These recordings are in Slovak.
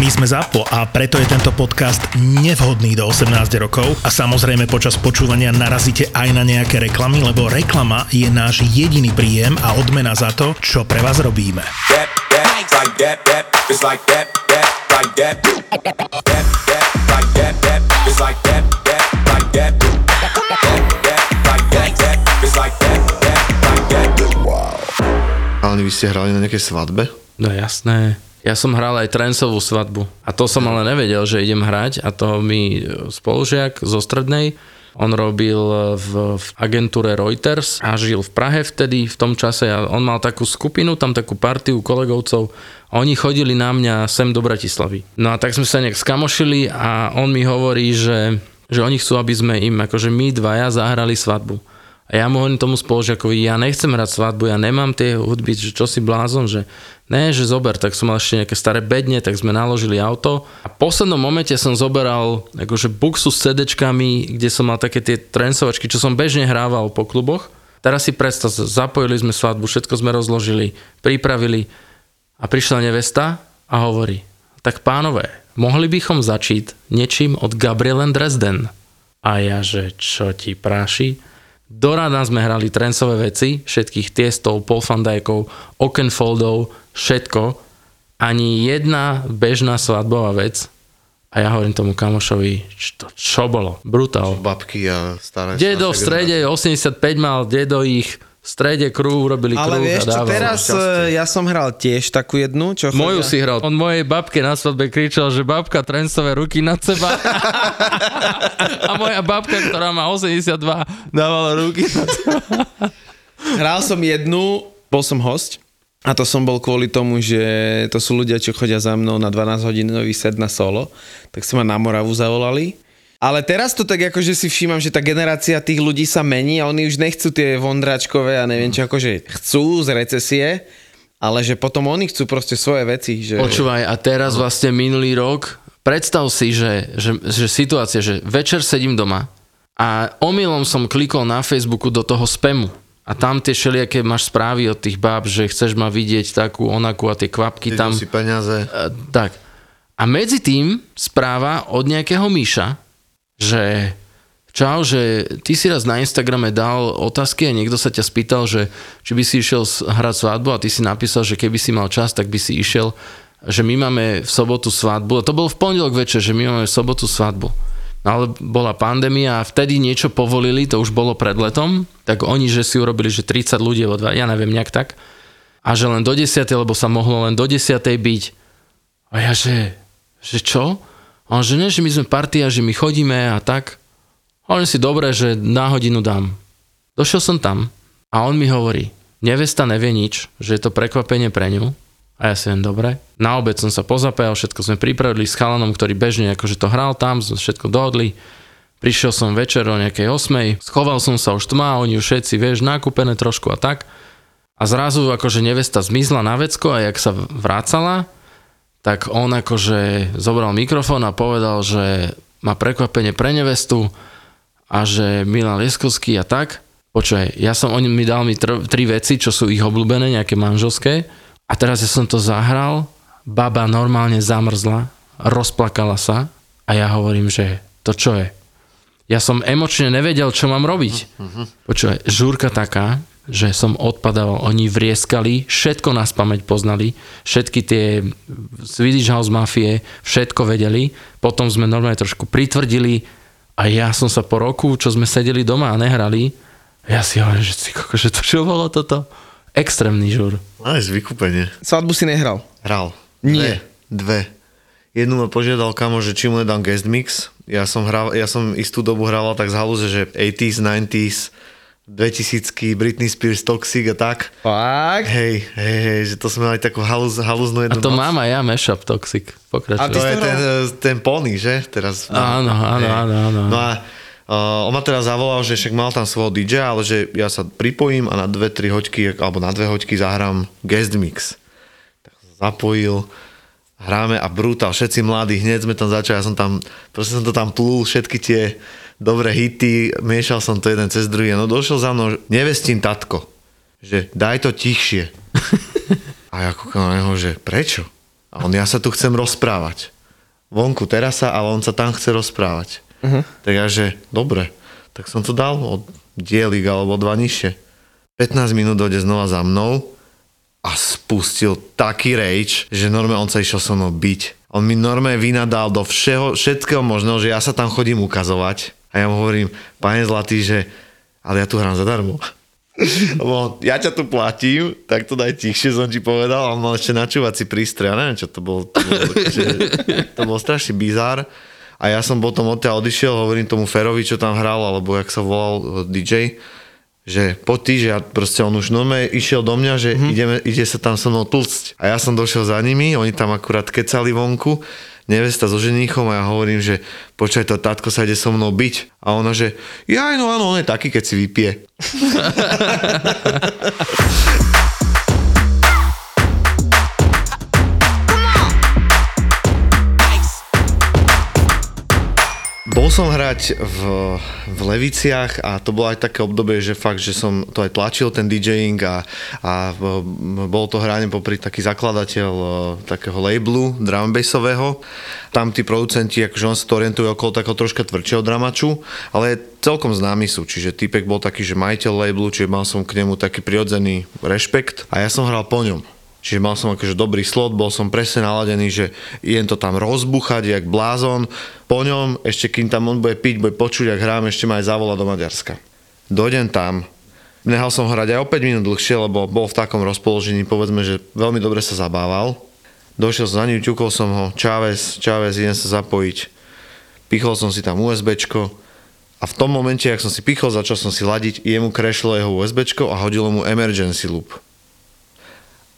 My sme ZAPO a preto je tento podcast nevhodný do 18 rokov a samozrejme počas počúvania narazíte aj na nejaké reklamy, lebo reklama je náš jediný príjem a odmena za to, čo pre vás robíme. Ale vy ste hrali na nejakej svadbe? No jasné. Ja som hral aj trencovú svadbu. A to som ale nevedel, že idem hrať. A to mi spolužiak zo strednej, on robil v, v agentúre Reuters a žil v Prahe vtedy, v tom čase. A on mal takú skupinu, tam takú partiu kolegovcov. Oni chodili na mňa sem do Bratislavy. No a tak sme sa nejak skamošili a on mi hovorí, že, že oni chcú, aby sme im, akože my dvaja zahrali svadbu. A ja mu hovorím tomu spolužiakovi, ja nechcem hrať svadbu, ja nemám tie hudby, že čo si blázon, že ne, že zober, tak som mal ešte nejaké staré bedne, tak sme naložili auto. A v poslednom momente som zoberal akože buxu s CDčkami, kde som mal také tie trencovačky, čo som bežne hrával po kluboch. Teraz si predstav, zapojili sme svadbu, všetko sme rozložili, pripravili a prišla nevesta a hovorí, tak pánové, mohli bychom začít niečím od Gabrielen Dresden. A ja, že čo ti práši? Do rána sme hrali trencové veci, všetkých tiestov, Dijkov, Okenfoldov, všetko. Ani jedna bežná svadbová vec. A ja hovorím tomu kamošovi, čo, čo bolo? Brutál. Babky a staré... Dedo v strede, 85 mal, dedo ich v strede krúhu urobili Ale krúh vieš a čo, teraz e, ja som hral tiež takú jednu, čo Moju chodia- si hral. On mojej babke na svadbe kričal, že babka trencové ruky nad seba. a moja babka, ktorá má 82, dávala ruky nad seba. Hral som jednu, bol som host a to som bol kvôli tomu, že to sú ľudia, čo chodia za mnou na 12 hodinový set na solo, tak si ma na Moravu zavolali. Ale teraz to tak akože si všímam, že tá generácia tých ľudí sa mení a oni už nechcú tie vondráčkové a neviem čo, akože chcú z recesie, ale že potom oni chcú proste svoje veci. Že... Počúvaj, a teraz vlastne minulý rok, predstav si, že, že, že situácia, že večer sedím doma a omylom som klikol na Facebooku do toho spamu. A tam tie všelijaké máš správy od tých báb, že chceš ma vidieť takú, onakú a tie kvapky Idú tam. si peniaze. E, tak. A medzi tým správa od nejakého Míša, že čau, že ty si raz na Instagrame dal otázky a niekto sa ťa spýtal, že či by si išiel hrať svadbu a ty si napísal, že keby si mal čas, tak by si išiel, že my máme v sobotu svadbu. A to bol v pondelok večer, že my máme v sobotu svadbu. No ale bola pandémia a vtedy niečo povolili, to už bolo pred letom, tak oni, že si urobili, že 30 ľudí, alebo ja neviem, nejak tak. A že len do 10, lebo sa mohlo len do 10 byť. A ja, že, že čo? A že ne, že my sme partia, že my chodíme a tak. A si dobre, že na hodinu dám. Došiel som tam a on mi hovorí, nevesta nevie nič, že je to prekvapenie pre ňu. A ja si len dobre. Na obed som sa pozapájal, všetko sme pripravili s chalanom, ktorý bežne akože to hral tam, sme všetko dohodli. Prišiel som večer o nejakej 8, schoval som sa už tma, oni už všetci, vieš, nakúpené trošku a tak. A zrazu akože nevesta zmizla na vecko a jak sa vrácala, tak on akože zobral mikrofón a povedal, že má prekvapenie pre nevestu a že Milan Lieskovský a tak. Počuj, ja som, on mi dal mi tr- tri veci, čo sú ich obľúbené, nejaké manželské. A teraz ja som to zahral, baba normálne zamrzla, rozplakala sa a ja hovorím, že to čo je? Ja som emočne nevedel, čo mám robiť. Počúvaj, žúrka taká, že som odpadával, oni vrieskali, všetko nás pamäť poznali, všetky tie Swedish House Mafie, všetko vedeli, potom sme normálne trošku pritvrdili a ja som sa po roku, čo sme sedeli doma a nehrali, ja si hovorím, že, si, koko, že to čo bolo toto? Extrémny. Aj z vykúpenie. Svadbu si nehral. Hral. Nie. Dve. Dve. Jednu ma požiadal kamo, že či mu nedám guest mix. Ja som, hral, ja som istú dobu hrával tak z halúze, že 80s, 90s, 2000 Britney Spears, Toxic a tak. Fakt? Hej, hej, hej, že to sme mali takú halúz, halúznú A jednu to noc. mám aj ja, Mashup Toxic. Pokračuj. A To je to ten, ten pony, že? Teraz. Áno, áno, Hej. áno, áno. No a uh, on ma teraz zavolal, že však mal tam svojho DJ, ale že ja sa pripojím a na dve, tri hoďky, alebo na dve hoďky zahrám guest mix. Tak som sa zapojil, hráme a brutál, všetci mladí, hneď sme tam začali, ja som tam, proste som to tam plul, všetky tie dobré hity, miešal som to jeden cez druhý, no došiel za mnou nevestín tatko, že daj to tichšie. A ja kúkam na neho, že prečo? A on, ja sa tu chcem rozprávať. Vonku terasa, ale on sa tam chce rozprávať. Uh-huh. Tak ja, že dobre, tak som to dal od dielik alebo dva nižšie. 15 minút dojde znova za mnou a spustil taký rage, že normálne on sa išiel so mnou byť. On mi normálne vynadal do všeho, všetkého možného, že ja sa tam chodím ukazovať. A ja mu hovorím, pane Zlatý, že ale ja tu hrám zadarmo. Lebo ja ťa tu platím, tak to daj tichšie, som ti povedal. A on mal ešte načúvací prístroj, ja neviem, čo to bol. To bol, že, to bol strašný bizár. A ja som potom odtiaľ odišiel, hovorím tomu Ferovi, čo tam hral, alebo jak sa volal eh, DJ, že poď ty, že ja proste on už normálne išiel do mňa, že mm-hmm. ideme, ide sa tam so mnou tlcť. A ja som došiel za nimi, oni tam akurát kecali vonku, nevesta so ženíchom a ja hovorím, že počkaj, to tátko sa ide so mnou byť. A ona, že ja, no áno, on je taký, keď si vypije. Bol som hrať v, v Leviciach a to bolo aj také obdobie, že fakt, že som to aj tlačil ten DJing a, a bol to hranie popri taký zakladateľ e, takého labelu drum bassového. Tam tí producenti, akože on sa to orientuje okolo takého troška tvrdšieho dramaču, ale celkom známi sú, čiže typek bol taký, že majiteľ labelu, čiže mal som k nemu taký prirodzený rešpekt a ja som hral po ňom. Čiže mal som akože dobrý slot, bol som presne naladený, že idem to tam rozbuchať, jak blázon. Po ňom, ešte kým tam on bude piť, bude počuť, ak hrám, ešte ma aj zavola do Maďarska. Dojdem tam, nehal som hrať aj o 5 minút dlhšie, lebo bol v takom rozpoložení, povedzme, že veľmi dobre sa zabával. Došiel som za ním, ťukol som ho, Čávez, Čávez, idem sa zapojiť. Pichol som si tam USBčko a v tom momente, ak som si pichol, začal som si ladiť, jemu krešlo jeho USBčko a hodilo mu emergency loop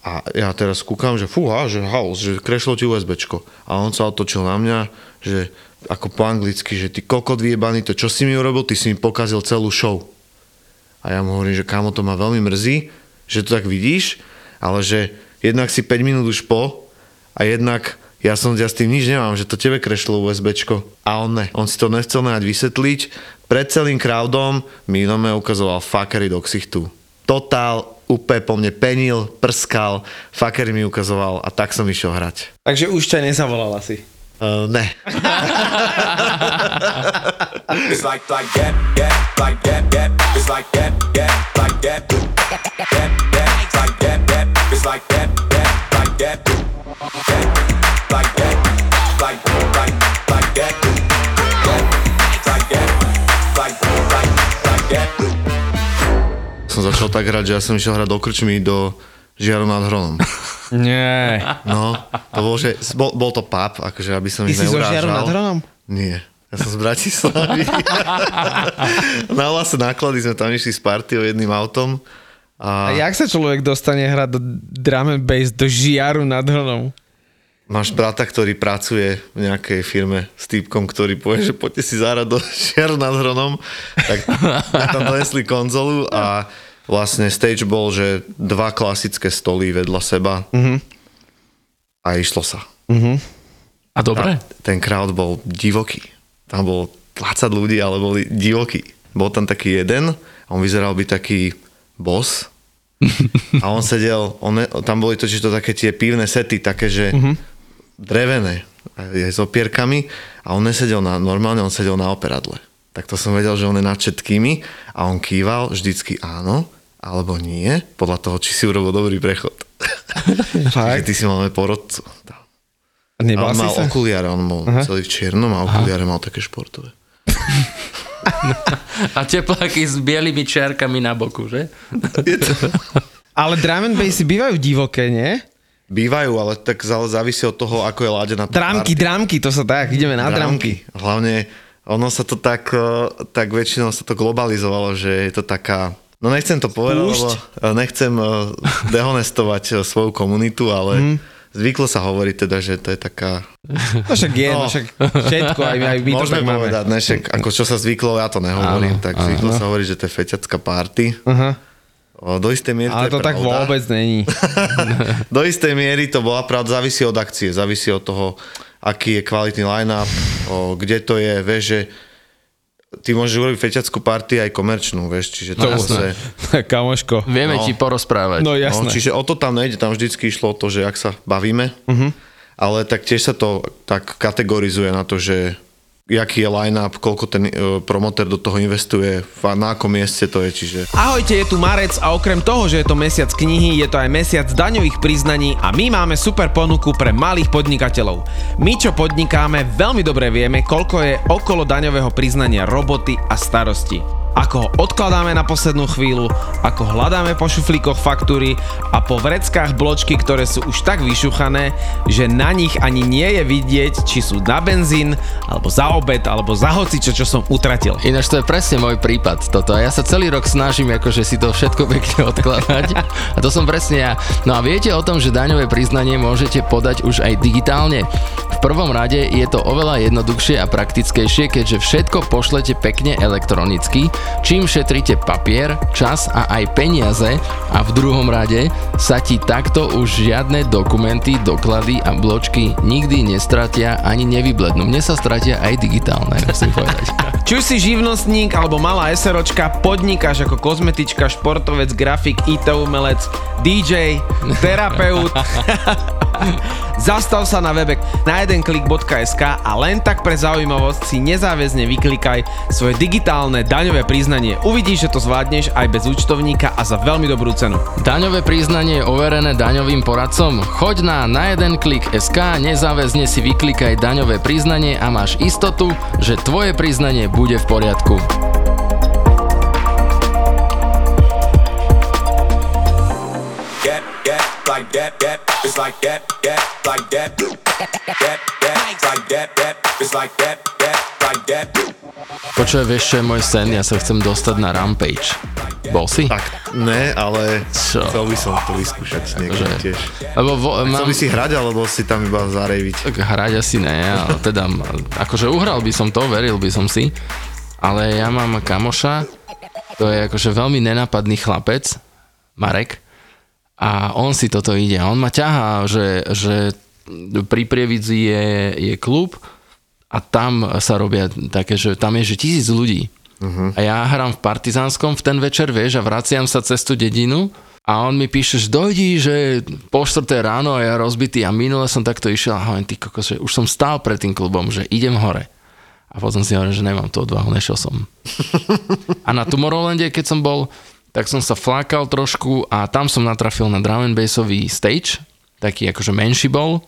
a ja teraz kúkam, že fúha, že house, že krešlo ti USBčko. A on sa otočil na mňa, že ako po anglicky, že ty kokot vyjebaný, to čo si mi urobil, ty si mi pokazil celú show. A ja mu hovorím, že kámo, to ma veľmi mrzí, že to tak vidíš, ale že jednak si 5 minút už po a jednak ja som ja s tým nič nemám, že to tebe krešlo USBčko. A on ne, on si to nechcel nehať vysvetliť. Pred celým crowdom mi ukazoval fuckery do ksichtu. Totál úplne po mne penil, prskal, fakery mi ukazoval a tak som išiel hrať. Takže už ťa nezavolal asi? Uh, ne. Som začal tak hrať, že ja som išiel hrať do krčmy do Žiaru nad Hronom. Nie. No, to bol, že, bol, bol to pub, akože aby som Ty ich si zo Žiaru nad Hronom? Nie. Ja som z Bratislavy. Na vlastne náklady sme tam išli s partiou jedným autom. A... a jak sa človek dostane hrať do drum and bass do Žiaru nad Hronom? Máš brata, ktorý pracuje v nejakej firme s týpkom, ktorý povie, že poďte si zahrať do Žiaru nad Hronom. Tak tam donesli konzolu a vlastne stage bol, že dva klasické stoly vedľa seba mm-hmm. a išlo sa. Mm-hmm. A dobre? A ten crowd bol divoký. Tam bolo 20 ľudí, ale boli divokí. Bol tam taký jeden a on vyzeral byť taký boss a on sedel, on, tam boli totiž to také tie pívne sety, také, že mm-hmm. drevené, aj s opierkami a on nesedel na, normálne on sedel na operadle tak to som vedel, že on je nad všetkými a on kýval vždycky áno alebo nie, podľa toho, či si urobil dobrý prechod. Čiže ty si máme porodcu. Nebal on mal sa? okuliare, on mal Aha. celý v čiernom a okuliare mal také športové. a tepláky s bielými čiarkami na boku, že? ale drum and bassy bývajú divoké, nie? Bývajú, ale tak závisí od toho, ako je ládená Drámky, drámky, to sa tak, ideme na drámky. Hlavne ono sa to tak, eh, tak väčšinou sa to globalizovalo, že je to taká No nechcem to povedať, lebo eh, nechcem eh, dehonestovať svoju komunitu, ale mm. zvyklo sa hovoriť teda, že to je taká... No však je, no, no však všetko, aj, aj my to tak máme. povedať, ne, však ako čo sa zvyklo, ja to nehovorím, áno, tak zvyklo áno. sa hovoriť, že to je feťacká party. Uh-huh. Do istej miery Ale to, to tak pravda. vôbec není. Do istej miery to bola pravda, závisí od akcie, závisí od toho, aký je kvalitný line-up, o, kde to je, vieš, že ty môžeš urobiť feťackú party aj komerčnú, vieš, čiže to no, zase... Kamoško. Vieme no, ti porozprávať. No jasné. No, čiže o to tam nejde, tam vždycky išlo o to, že ak sa bavíme, uh-huh. ale tak tiež sa to tak kategorizuje na to, že jaký je line-up, koľko ten uh, promotér do toho investuje, na akom mieste to je, čiže... Ahojte, je tu Marec a okrem toho, že je to mesiac knihy, je to aj mesiac daňových priznaní a my máme super ponuku pre malých podnikateľov. My, čo podnikáme, veľmi dobre vieme, koľko je okolo daňového priznania roboty a starosti ako ho odkladáme na poslednú chvíľu, ako hľadáme po šuflíkoch faktúry a po vreckách bločky, ktoré sú už tak vyšuchané, že na nich ani nie je vidieť, či sú na benzín, alebo za obed, alebo za hocičo, čo som utratil. Ináč to je presne môj prípad toto. Ja sa celý rok snažím akože si to všetko pekne odkladať. A to som presne ja. No a viete o tom, že daňové priznanie môžete podať už aj digitálne? V prvom rade je to oveľa jednoduchšie a praktickejšie, keďže všetko pošlete pekne elektronicky čím šetríte papier, čas a aj peniaze a v druhom rade sa ti takto už žiadne dokumenty, doklady a bločky nikdy nestratia ani nevyblednú. Mne sa stratia aj digitálne, musím povedať. Či už si živnostník alebo malá SROčka, podnikáš ako kozmetička, športovec, grafik, IT umelec, DJ, terapeut, Zastav sa na webe na jedenklik.sk a len tak pre zaujímavosť si nezáväzne vyklikaj svoje digitálne daňové priznanie. Uvidíš, že to zvládneš aj bez účtovníka a za veľmi dobrú cenu. Daňové priznanie je overené daňovým poradcom. Choď na na jeden klik SK, nezáväzne si vyklikaj daňové priznanie a máš istotu, že tvoje priznanie bude v poriadku. It's like that, that, like that, that, that, like that, that, it's like that, that, like that. Počuj, vieš, čo je môj sen? Ja sa chcem dostať na Rampage. Bol si? Tak, ne, ale čo? chcel by som to vyskúšať s niekým akože, tiež. Lebo vo, mám... Chcel by si hrať, alebo si tam iba zarejviť? Tak hrať asi ne, ale teda, akože uhral by som to, veril by som si, ale ja mám kamoša, to je akože veľmi nenápadný chlapec, Marek, a on si toto ide. A on ma ťahá, že, že pri Prievidzi je, je klub a tam sa robia také, že tam je že tisíc ľudí. Uh-huh. A ja hrám v Partizánskom v ten večer, vieš, a vraciam sa cez tú dedinu a on mi píše, že dojdi, že po 4 ráno a ja rozbitý a minule som takto išiel a hovorím, ty kokos, že už som stál pred tým klubom, že idem hore. A potom si hovorím, že nemám tú odvahu, nešiel som. a na Tomorrowlande, keď som bol, tak som sa flákal trošku a tam som natrafil na drum and bassový stage, taký akože menší bol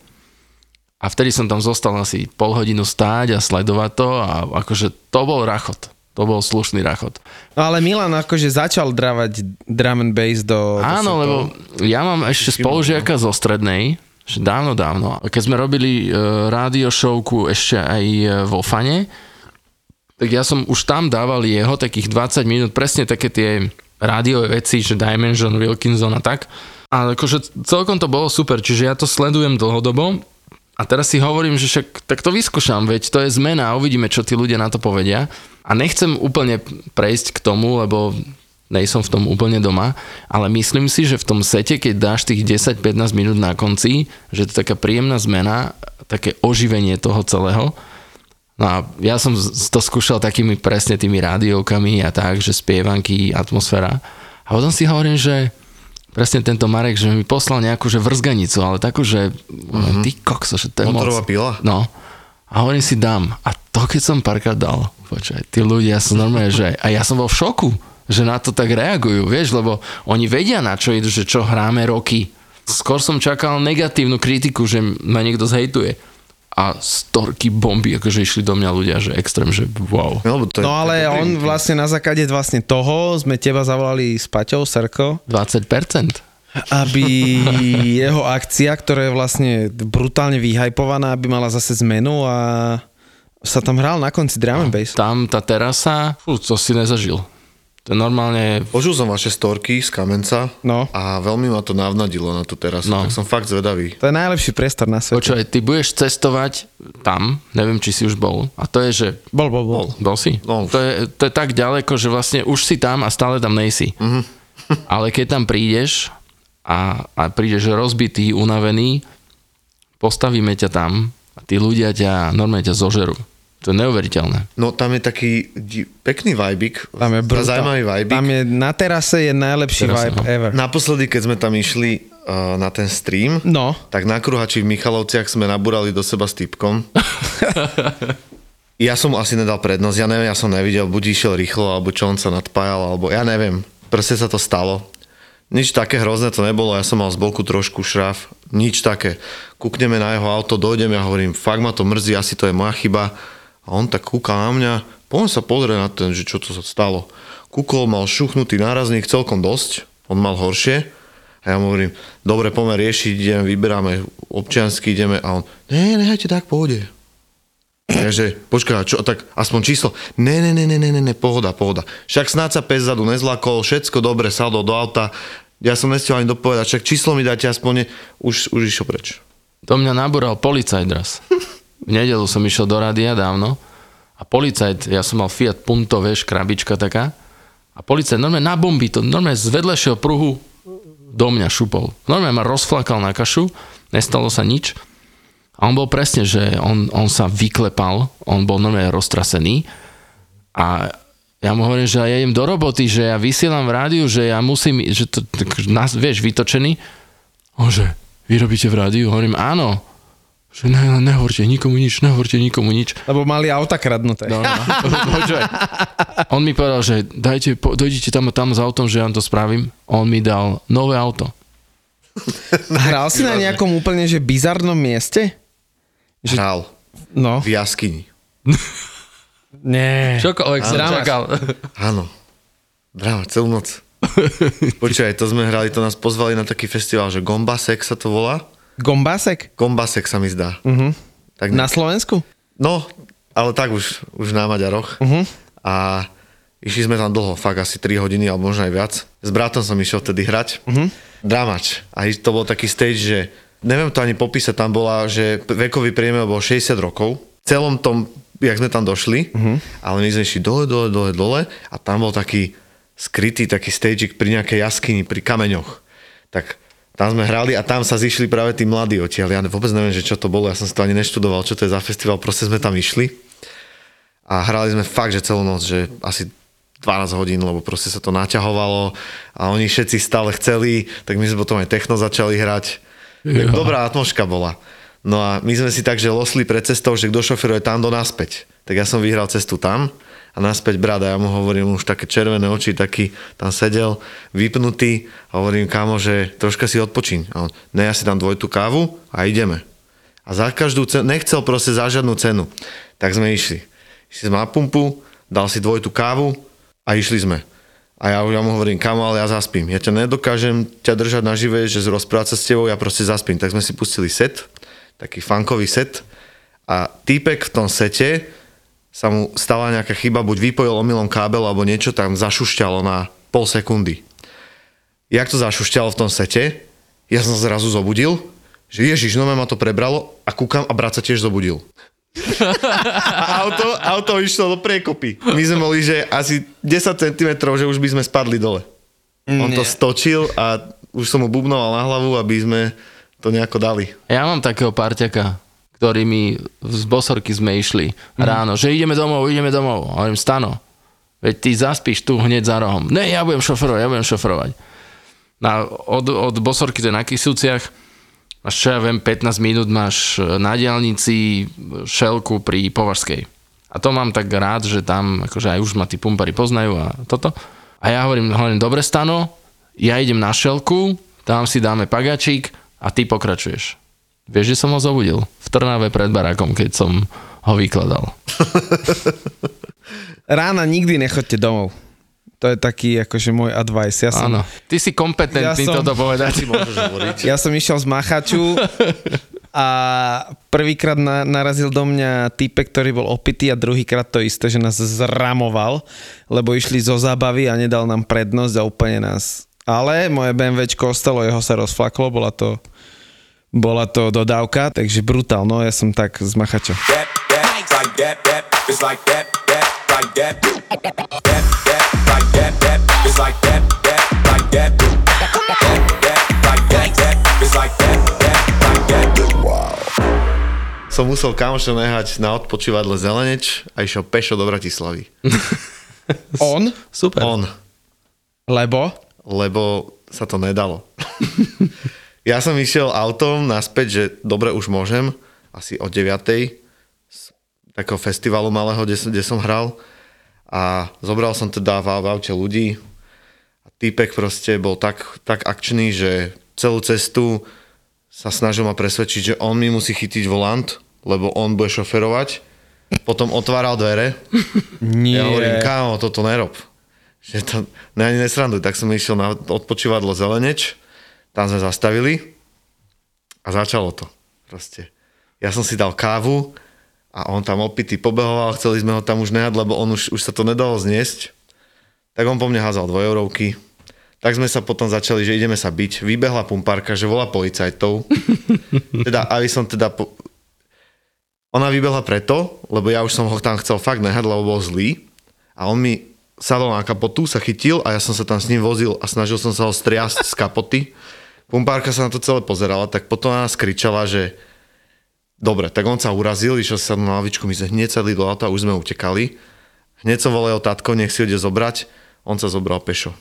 a vtedy som tam zostal asi pol hodinu stáť a sledovať to a akože to bol rachot. To bol slušný rachot. No ale Milan akože začal dravať drum and bass do... Áno, do lebo ja mám ešte spolužiaka zo strednej, že dávno, dávno. Keď sme robili uh, rádio showku ešte aj uh, vo Fane, tak ja som už tam dával jeho takých 20 minút, presne také tie rádiové veci, že Dimension, Wilkinson a tak. Ale akože celkom to bolo super, čiže ja to sledujem dlhodobo a teraz si hovorím, že však tak to vyskúšam, veď to je zmena a uvidíme, čo tí ľudia na to povedia. A nechcem úplne prejsť k tomu, lebo nejsom v tom úplne doma, ale myslím si, že v tom sete, keď dáš tých 10-15 minút na konci, že to je taká príjemná zmena, také oživenie toho celého, No a ja som to skúšal takými presne tými rádiovkami a tak, že spievanky, atmosféra. A potom si hovorím, že presne tento Marek, že mi poslal nejakú že vrzganicu, ale takú, že mm-hmm. ty kokso, že to je Motorová moc. pila? No. A hovorím si dám. A to keď som párkrát dal, počkaj, tí ľudia sú normálne, že a ja som bol v šoku, že na to tak reagujú, vieš, lebo oni vedia na čo idú, že čo hráme roky. Skôr som čakal negatívnu kritiku, že ma niekto zhejtuje a storky bomby, akože išli do mňa ľudia, že extrém, že wow. No, to je, no ale to je on vlastne na základe vlastne toho sme teba zavolali s Paťou Srko. 20%. Aby jeho akcia, ktorá je vlastne brutálne vyhajpovaná, aby mala zase zmenu a sa tam hral na konci drum and bass. Tam tá terasa, fú, to si nezažil. To je normálne... Počul som vaše storky z Kamenca no. a veľmi ma to navnadilo na tú terasu, no. tak som fakt zvedavý. To je najlepší priestor na svete. Počúvaj, ty budeš cestovať tam, neviem, či si už bol, a to je, že... Bol, bol, bol. Bol si? No. To, je, to je tak ďaleko, že vlastne už si tam a stále tam nejsi. Mm-hmm. Ale keď tam prídeš a, a prídeš rozbitý, unavený, postavíme ťa tam a tí ľudia ťa normálne ťa zožerú. To je neuveriteľné. No tam je taký pekný vibik. Tam je brutál. Zaujímavý vibik. Tam je, na terase je najlepší terase, vibe no. ever. Naposledy, keď sme tam išli, uh, na ten stream, No. tak na kruhači v Michalovciach sme nabúrali do seba s typkom. ja som mu asi nedal prednosť, ja neviem, ja som nevidel, buď išiel rýchlo, alebo čo on sa nadpájal, alebo ja neviem. Proste sa to stalo. Nič také hrozné to nebolo, ja som mal z boku trošku šraf, nič také. Kúkneme na jeho auto, dojdem, ja hovorím, fakt ma to mrzí, asi to je moja chyba. A on tak kúka na mňa, poďme sa pozrieť na ten, že čo to sa stalo. Kúkol mal šuchnutý nárazník celkom dosť, on mal horšie. A ja mu hovorím, dobre, poďme riešiť, ideme, vyberáme občiansky, ideme. A on, ne, nehajte tak, pôjde. Takže, počkaj, čo, tak aspoň číslo. Ne, ne, ne, ne, ne, ne, ne, pohoda, pohoda. Však snáď sa pes zadu nezlakol, všetko dobre, sadol do auta. Ja som nestiel ani dopovedať, však číslo mi dáte aspoň, ne, už, už išiel preč. To mňa nabúral policajt raz. V nedelu som išiel do rádia dávno a policajt, ja som mal Fiat Punto, vieš, krabička taká. A policajt normálne na bomby, to normálne z vedľajšieho pruhu do mňa šupol. Normálne ma rozflakal na kašu, nestalo sa nič. A on bol presne, že on, on sa vyklepal, on bol normálne roztrasený a ja mu hovorím, že ja idem do roboty, že ja vysielam v rádiu, že ja musím, že to, nás, vieš, vytočený. On že, vy robíte v rádiu? Hovorím, áno. Že ne, ne, nehovorte nikomu nič, nehovorte nikomu nič. Lebo mali auta kradnuté. No, no. Počúvaj. On mi povedal, že dajte, po, dojdite tam a tam s autom, že ja vám to spravím. On mi dal nové auto. Hral si na nejakom úplne, že bizarnom mieste? Hral No. v jaskyni. Nie. Čokoľvek som čakal. Áno. Dráma, celú noc. Počkaj, to sme hrali, to nás pozvali na taký festival, že Gombasek sa to volá. Gombasek? Gombasek sa mi zdá. Uh-huh. Tak Na Slovensku? No, ale tak už, už na Maďaroch. Uh-huh. A išli sme tam dlho, fakt asi 3 hodiny, alebo možno aj viac. S bratom som išiel vtedy hrať. Uh-huh. Dramač. A to bol taký stage, že neviem to ani popísať, tam bola, že vekový priemer bol 60 rokov. V celom tom, jak sme tam došli, uh-huh. ale my sme išli dole, dole, dole, dole a tam bol taký skrytý taký stagik pri nejakej jaskyni, pri kameňoch. Tak tam sme hrali a tam sa zišli práve tí mladí odtiaľ. Ja vôbec neviem, že čo to bolo, ja som si to ani neštudoval, čo to je za festival, proste sme tam išli a hrali sme fakt, že celú noc, že asi 12 hodín, lebo proste sa to naťahovalo a oni všetci stále chceli, tak my sme potom aj techno začali hrať. Tak dobrá atmoška bola. No a my sme si tak, že losli pred cestou, že kto šoferuje tam do naspäť. Tak ja som vyhral cestu tam a naspäť brat a ja mu hovorím už také červené oči, taký tam sedel, vypnutý a hovorím kámo, že troška si odpočiň. A on, ne, ja si dám dvojtú kávu a ideme. A za každú cenu, nechcel proste za žiadnu cenu. Tak sme išli. Išli sme na pumpu, dal si dvojtú kávu a išli sme. A ja, ja mu hovorím, kamo, ale ja zaspím. Ja ťa nedokážem ťa držať na živé, že rozprávať sa s tebou, ja proste zaspím. Tak sme si pustili set, taký funkový set a týpek v tom sete sa mu stala nejaká chyba, buď vypojil omylom kábel alebo niečo tam zašušťalo na pol sekundy. Jak to zašušťalo v tom sete, ja som zrazu zobudil, že ježiš, no ma to prebralo a kúkam a brat sa tiež zobudil. A auto, auto išlo do priekopy. My sme boli, že asi 10 cm, že už by sme spadli dole. On to Nie. stočil a už som mu bubnoval na hlavu, aby sme to nejako dali. Ja mám takého parťaka, ktorý mi z bosorky sme išli ráno, že ideme domov, ideme domov. A hovorím, Stano, veď ty zaspíš tu hneď za rohom. Ne, ja budem šoferovať, ja budem šoferovať. Na, od, od bosorky to je na Kisúciach, máš čo ja viem, 15 minút máš na diálnici šelku pri Považskej. A to mám tak rád, že tam akože aj už ma tí pumpari poznajú a toto. A ja hovorím, hovorím, dobre Stano, ja idem na šelku, tam si dáme pagačík a ty pokračuješ. Vieš, že som ho zobudil v Trnave pred barákom, keď som ho vykladal. Rána nikdy nechoďte domov. To je taký akože môj advice. Ja som, Áno. Ty si kompetentný Ja som- toto povedať. Ja som išiel z Machaču a prvýkrát na, narazil do mňa type, ktorý bol opitý a druhýkrát to isté, že nás zramoval, lebo išli zo zábavy a nedal nám prednosť a úplne nás... Ale moje BMWčko ostalo, jeho sa rozflaklo, bola to, bola to dodávka, takže brutál, no ja som tak z Machača. Som musel kamoša nehať na odpočívadle Zeleneč a išiel pešo do Bratislavy. On? Super. On. Lebo? lebo sa to nedalo. Ja som išiel autom naspäť, že dobre, už môžem, asi o 9. z takého festivalu malého, kde som, kde som hral. A zobral som teda v, aute ľudí. A týpek proste bol tak, tak akčný, že celú cestu sa snažil ma presvedčiť, že on mi musí chytiť volant, lebo on bude šoferovať. Potom otváral dvere. Nie. Ja hovorím, kámo, toto nerob. Že to ne, ani nesranduj. Tak som išiel na odpočívadlo Zeleneč, tam sme zastavili a začalo to. Proste. Ja som si dal kávu a on tam opitý pobehoval, chceli sme ho tam už nehať, lebo on už, už sa to nedalo zniesť. Tak on po mne házal dvojeurovky. Tak sme sa potom začali, že ideme sa byť. Vybehla pumpárka, že volá policajtov. teda, aby som teda... Po... Ona vybehla preto, lebo ja už som ho tam chcel fakt nehať, lebo bol zlý. A on mi sadol na kapotu, sa chytil a ja som sa tam s ním vozil a snažil som sa ho striasť z kapoty. Pumpárka sa na to celé pozerala, tak potom nás kričala, že dobre, tak on sa urazil, išiel sa na lavičku, my sme hneď sadli do auta a už sme utekali. Hneď som volal tatko, nech si ide zobrať, on sa zobral pešo.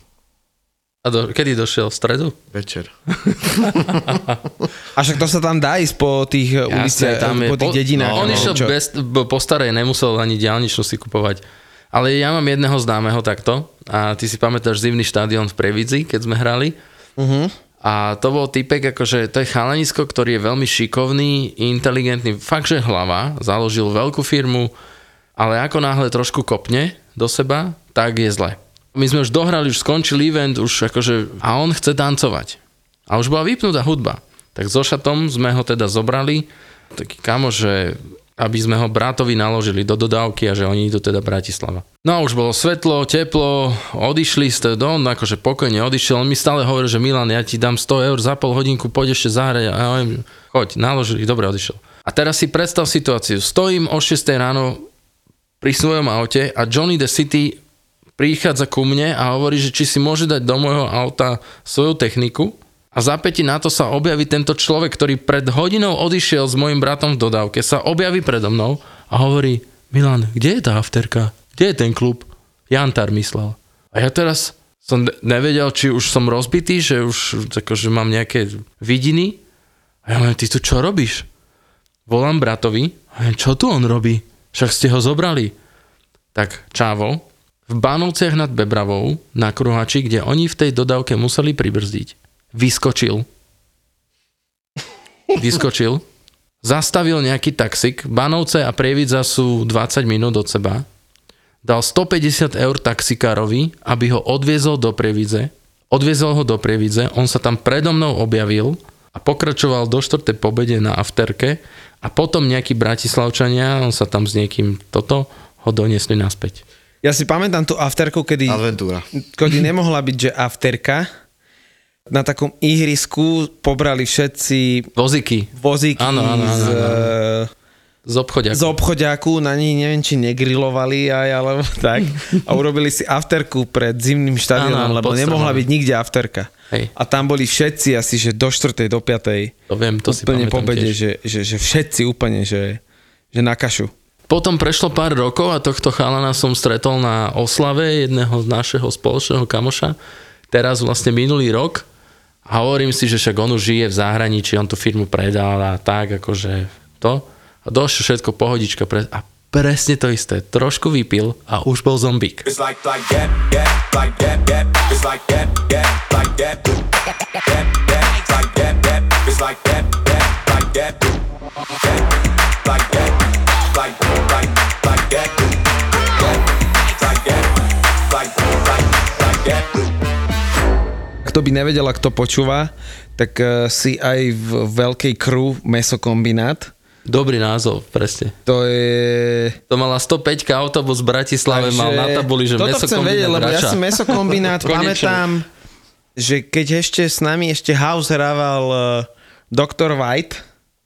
A do, kedy došiel? V stredu? Večer. A však to sa tam dá ísť po tých Jasne, uliciach, po tých dedinách. No, on alebo išiel čo? bez, po starej, nemusel ani diálničnú si kupovať. Ale ja mám jedného známeho takto a ty si pamätáš zimný štadión v Previdzi, keď sme hrali. Mhm. A to bol typek, akože to je chalanisko, ktorý je veľmi šikovný, inteligentný, fakt, že hlava, založil veľkú firmu, ale ako náhle trošku kopne do seba, tak je zle. My sme už dohrali, už skončil event, už akože, a on chce tancovať. A už bola vypnutá hudba. Tak so šatom sme ho teda zobrali, taký kamo, že aby sme ho bratovi naložili do dodávky a že oni idú teda Bratislava. No a už bolo svetlo, teplo, odišli ste do, on akože pokojne odišiel, on mi stále hovoril, že Milan, ja ti dám 100 eur za pol hodinku, poď ešte zahrať a ja choď, naložili, dobre, odišiel. A teraz si predstav situáciu, stojím o 6 ráno pri svojom aute a Johnny the City prichádza ku mne a hovorí, že či si môže dať do môjho auta svoju techniku a za na to sa objaví tento človek, ktorý pred hodinou odišiel s mojim bratom v dodávke, sa objaví predo mnou a hovorí, Milan, kde je tá afterka? Kde je ten klub? Jantar myslel. A ja teraz som ne- nevedel, či už som rozbitý, že už akože mám nejaké vidiny. A ja hovorím, ty tu čo robíš? Volám bratovi, a ja, čo tu on robí? Však ste ho zobrali. Tak čávo, v Bánovciach nad Bebravou, na kruhači, kde oni v tej dodávke museli pribrzdiť, vyskočil. Vyskočil. Zastavil nejaký taxik. Banovce a Prievidza sú 20 minút od seba. Dal 150 eur taxikárovi, aby ho odviezol do Prievidze. Odviezol ho do Prievidze, on sa tam predo mnou objavil a pokračoval do 4. pobede na afterke a potom nejakí bratislavčania, on sa tam s niekým toto, ho doniesli naspäť. Ja si pamätám tú afterku, kedy, Adventúra. kedy nemohla byť, že afterka. Na takom ihrisku pobrali všetci Voziky vozíky Áno, áno, áno, z, áno. z obchodia. z obchodiaku, na nich neviem, či negrilovali aj, alebo tak. A urobili si afterku pred zimným štadiónom, Áno, lebo nemohla byť nikde afterka. Hej. A tam boli všetci asi, že do 4. do 5. To viem, to si úplne pamätám pobede, tiež. že, že, že všetci úplne, že, že na kašu. Potom prešlo pár rokov a tohto chalana som stretol na oslave jedného z našeho spoločného kamoša. Teraz vlastne minulý rok a hovorím si, že však on už žije v zahraničí, on tú firmu predal a tak, akože to. A došlo všetko pohodička. Pre... A presne to isté. Trošku vypil a už bol zombík. Like. Kto by nevedel, a kto počúva, tak eh, si aj v veľkej crew mesokombinát. Dobrý názov, presne. To je... To mala 105 autobus v Bratislave, mal na tabuli, že toto meso chcem vedieť, lebo ja si mesokombinát pamätám, že keď ešte s nami ešte House hrával uh, Dr. White,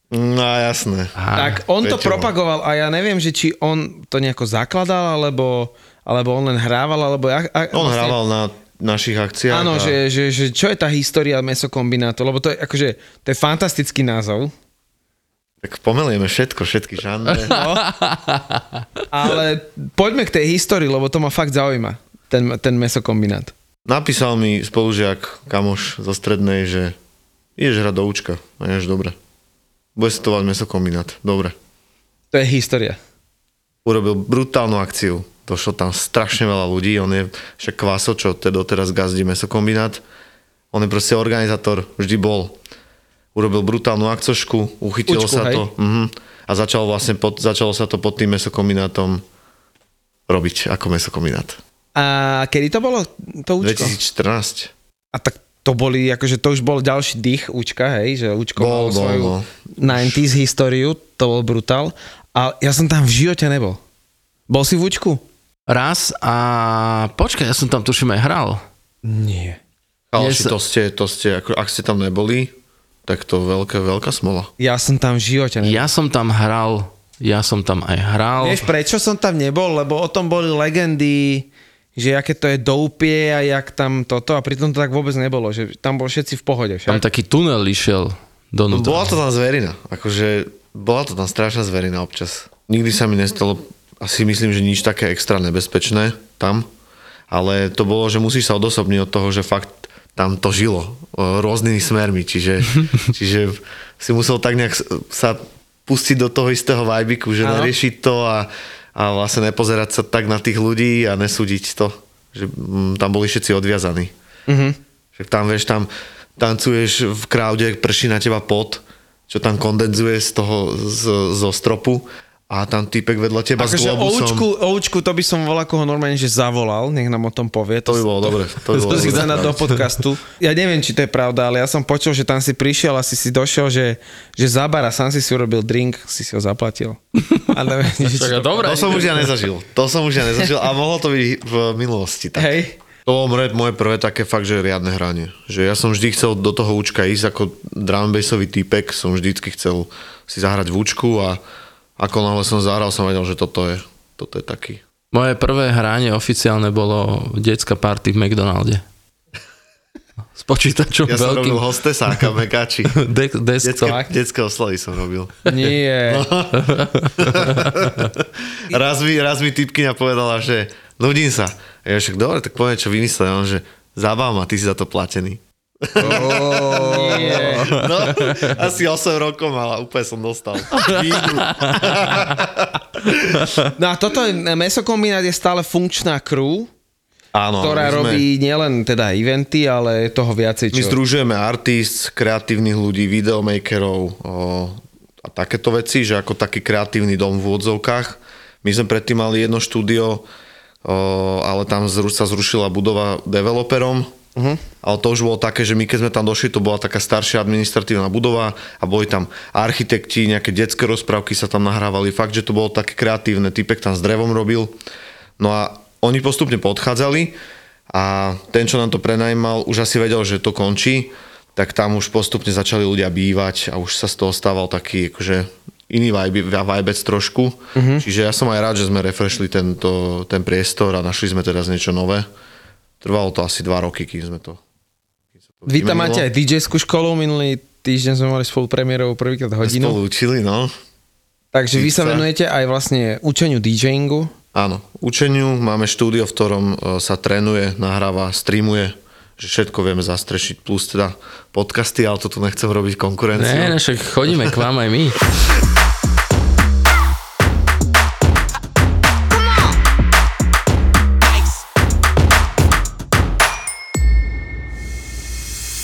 No jasné. tak on to Peťo. propagoval a ja neviem, že či on to nejako zakladal, alebo, alebo on len hrával, alebo... Ja, a, On hrával na našich akciách. Áno, a že, že, že čo je tá história mesokombinátu, lebo to je akože, to je fantastický názov, Tak pomelieme všetko, všetky žánre. no, ale poďme k tej histórii, lebo to ma fakt zaujíma, ten, ten mesokombinát. Napísal mi spolužiak, kamoš zo strednej, že ideš hrať do účka. A ideš, dobre. Bude volať mesokombinát. Dobre. To je história. Urobil brutálnu akciu. Došlo tam strašne veľa ľudí. On je však Kvaso, čo teda doteraz gazdí mesokombinát. On je proste organizátor, vždy bol. Urobil brutálnu akcošku, uchytilo Učku, sa hej? to. Uh-huh. A začalo, vlastne pod, začalo sa to pod tým mesokombinátom robiť ako mesokombinát. A kedy to bolo, to účko? 2014. A tak to boli, akože to už bol ďalší dých účka, hej, že účko Bol, bol, svoju bol. 90s históriu, to bol brutál. A ja som tam v živote nebol. Bol si v účku? Raz a počkaj, ja som tam tuším aj hral. Nie. Chaloši, sa- to ste, to ste, ako, ak ste tam neboli, tak to veľká, veľká smola. Ja som tam v živote nebol. Ja som tam hral, ja som tam aj hral. Vieš, prečo som tam nebol? Lebo o tom boli legendy, že aké to je doupie a jak tam toto a pritom to tak vôbec nebolo, že tam bol všetci v pohode Tam však. taký tunel išiel No, donútra. bola to tam zverina, akože bola to tam strašná zverina občas. Nikdy sa mi nestalo, asi myslím, že nič také extra nebezpečné tam, ale to bolo, že musíš sa odosobniť od toho, že fakt tam to žilo e, rôznymi smermi, čiže, čiže si musel tak nejak sa pustiť do toho istého vajbiku, že Áno. neriešiť to a, a vlastne nepozerať sa tak na tých ľudí a nesúdiť to, že mm, tam boli všetci odviazaní. Mhm. Však tam, vieš, tam tancuješ v crowde, prší na teba pot, čo tam kondenzuje z toho, z, zo stropu a tam typek vedľa teba s Akože o globusom. účku, o účku to by som volal koho normálne, že zavolal, nech nám o tom povie. To by bolo dobre. To by bolo To si dať do podcastu. Ja neviem, či to je pravda, ale ja som počul, že tam si prišiel a si si došiel, že, že za bar a sám si si urobil drink, si si ho zaplatil. A neviem, či to... dobre. To som už ja nezažil. To som už ja nezažil a mohlo to byť v minulosti. Tak. Hej. To bolo moje, prvé také fakt, že riadne hranie. Že ja som vždy chcel do toho účka ísť ako drum typek, som vždycky chcel si zahrať v účku a ako náhle som zahral, som vedel, že toto je, toto je taký. Moje prvé hranie oficiálne bolo detská party v McDonalde. S počítačom Ja som veľkým. robil hostesáka, mekáči. De- desktop. Detské, oslavy som robil. Nie. Raz mi, raz mi typkyňa povedala, že nudím sa. Ja však dobre, tak poviem, čo vymyslel. On, že zabávam a ty si za to platený. Nie. No, asi 8 rokov mal a úplne som dostal. No a toto je- mesokombinát je stále funkčná crew, Áno, ktorá my sme, robí nielen teda eventy, ale toho viacej My čo. združujeme artist, kreatívnych ľudí, videomakerov o, a takéto veci, že ako taký kreatívny dom v úvodzovkách. My sme predtým mali jedno štúdio, o, ale tam zru, sa zrušila budova developerom. Uh-huh. Ale to už bolo také, že my keď sme tam došli, to bola taká staršia administratívna budova a boli tam architekti, nejaké detské rozprávky sa tam nahrávali. Fakt, že to bolo také kreatívne. Typek tam s drevom robil. No a oni postupne podchádzali a ten, čo nám to prenajímal, už asi vedel, že to končí, tak tam už postupne začali ľudia bývať a už sa z toho stával taký akože iný vibe, vibec trošku. Uh-huh. Čiže ja som aj rád, že sme refreshli tento, ten priestor a našli sme teraz niečo nové. Trvalo to asi dva roky, kým sme to... kým sa to Vy tam máte aj DJ-skú školu, minulý týždeň sme mali spolu premiérov prvýkrát hodinu. Spolu učili, no. Takže vy sa venujete aj vlastne učeniu DJingu. Áno, učeniu máme štúdio, v ktorom e, sa trénuje, nahráva, streamuje, že všetko vieme zastrešiť, plus teda podcasty, ale to tu nechcem robiť konkurenciu. Ne, ne, však chodíme k vám aj my.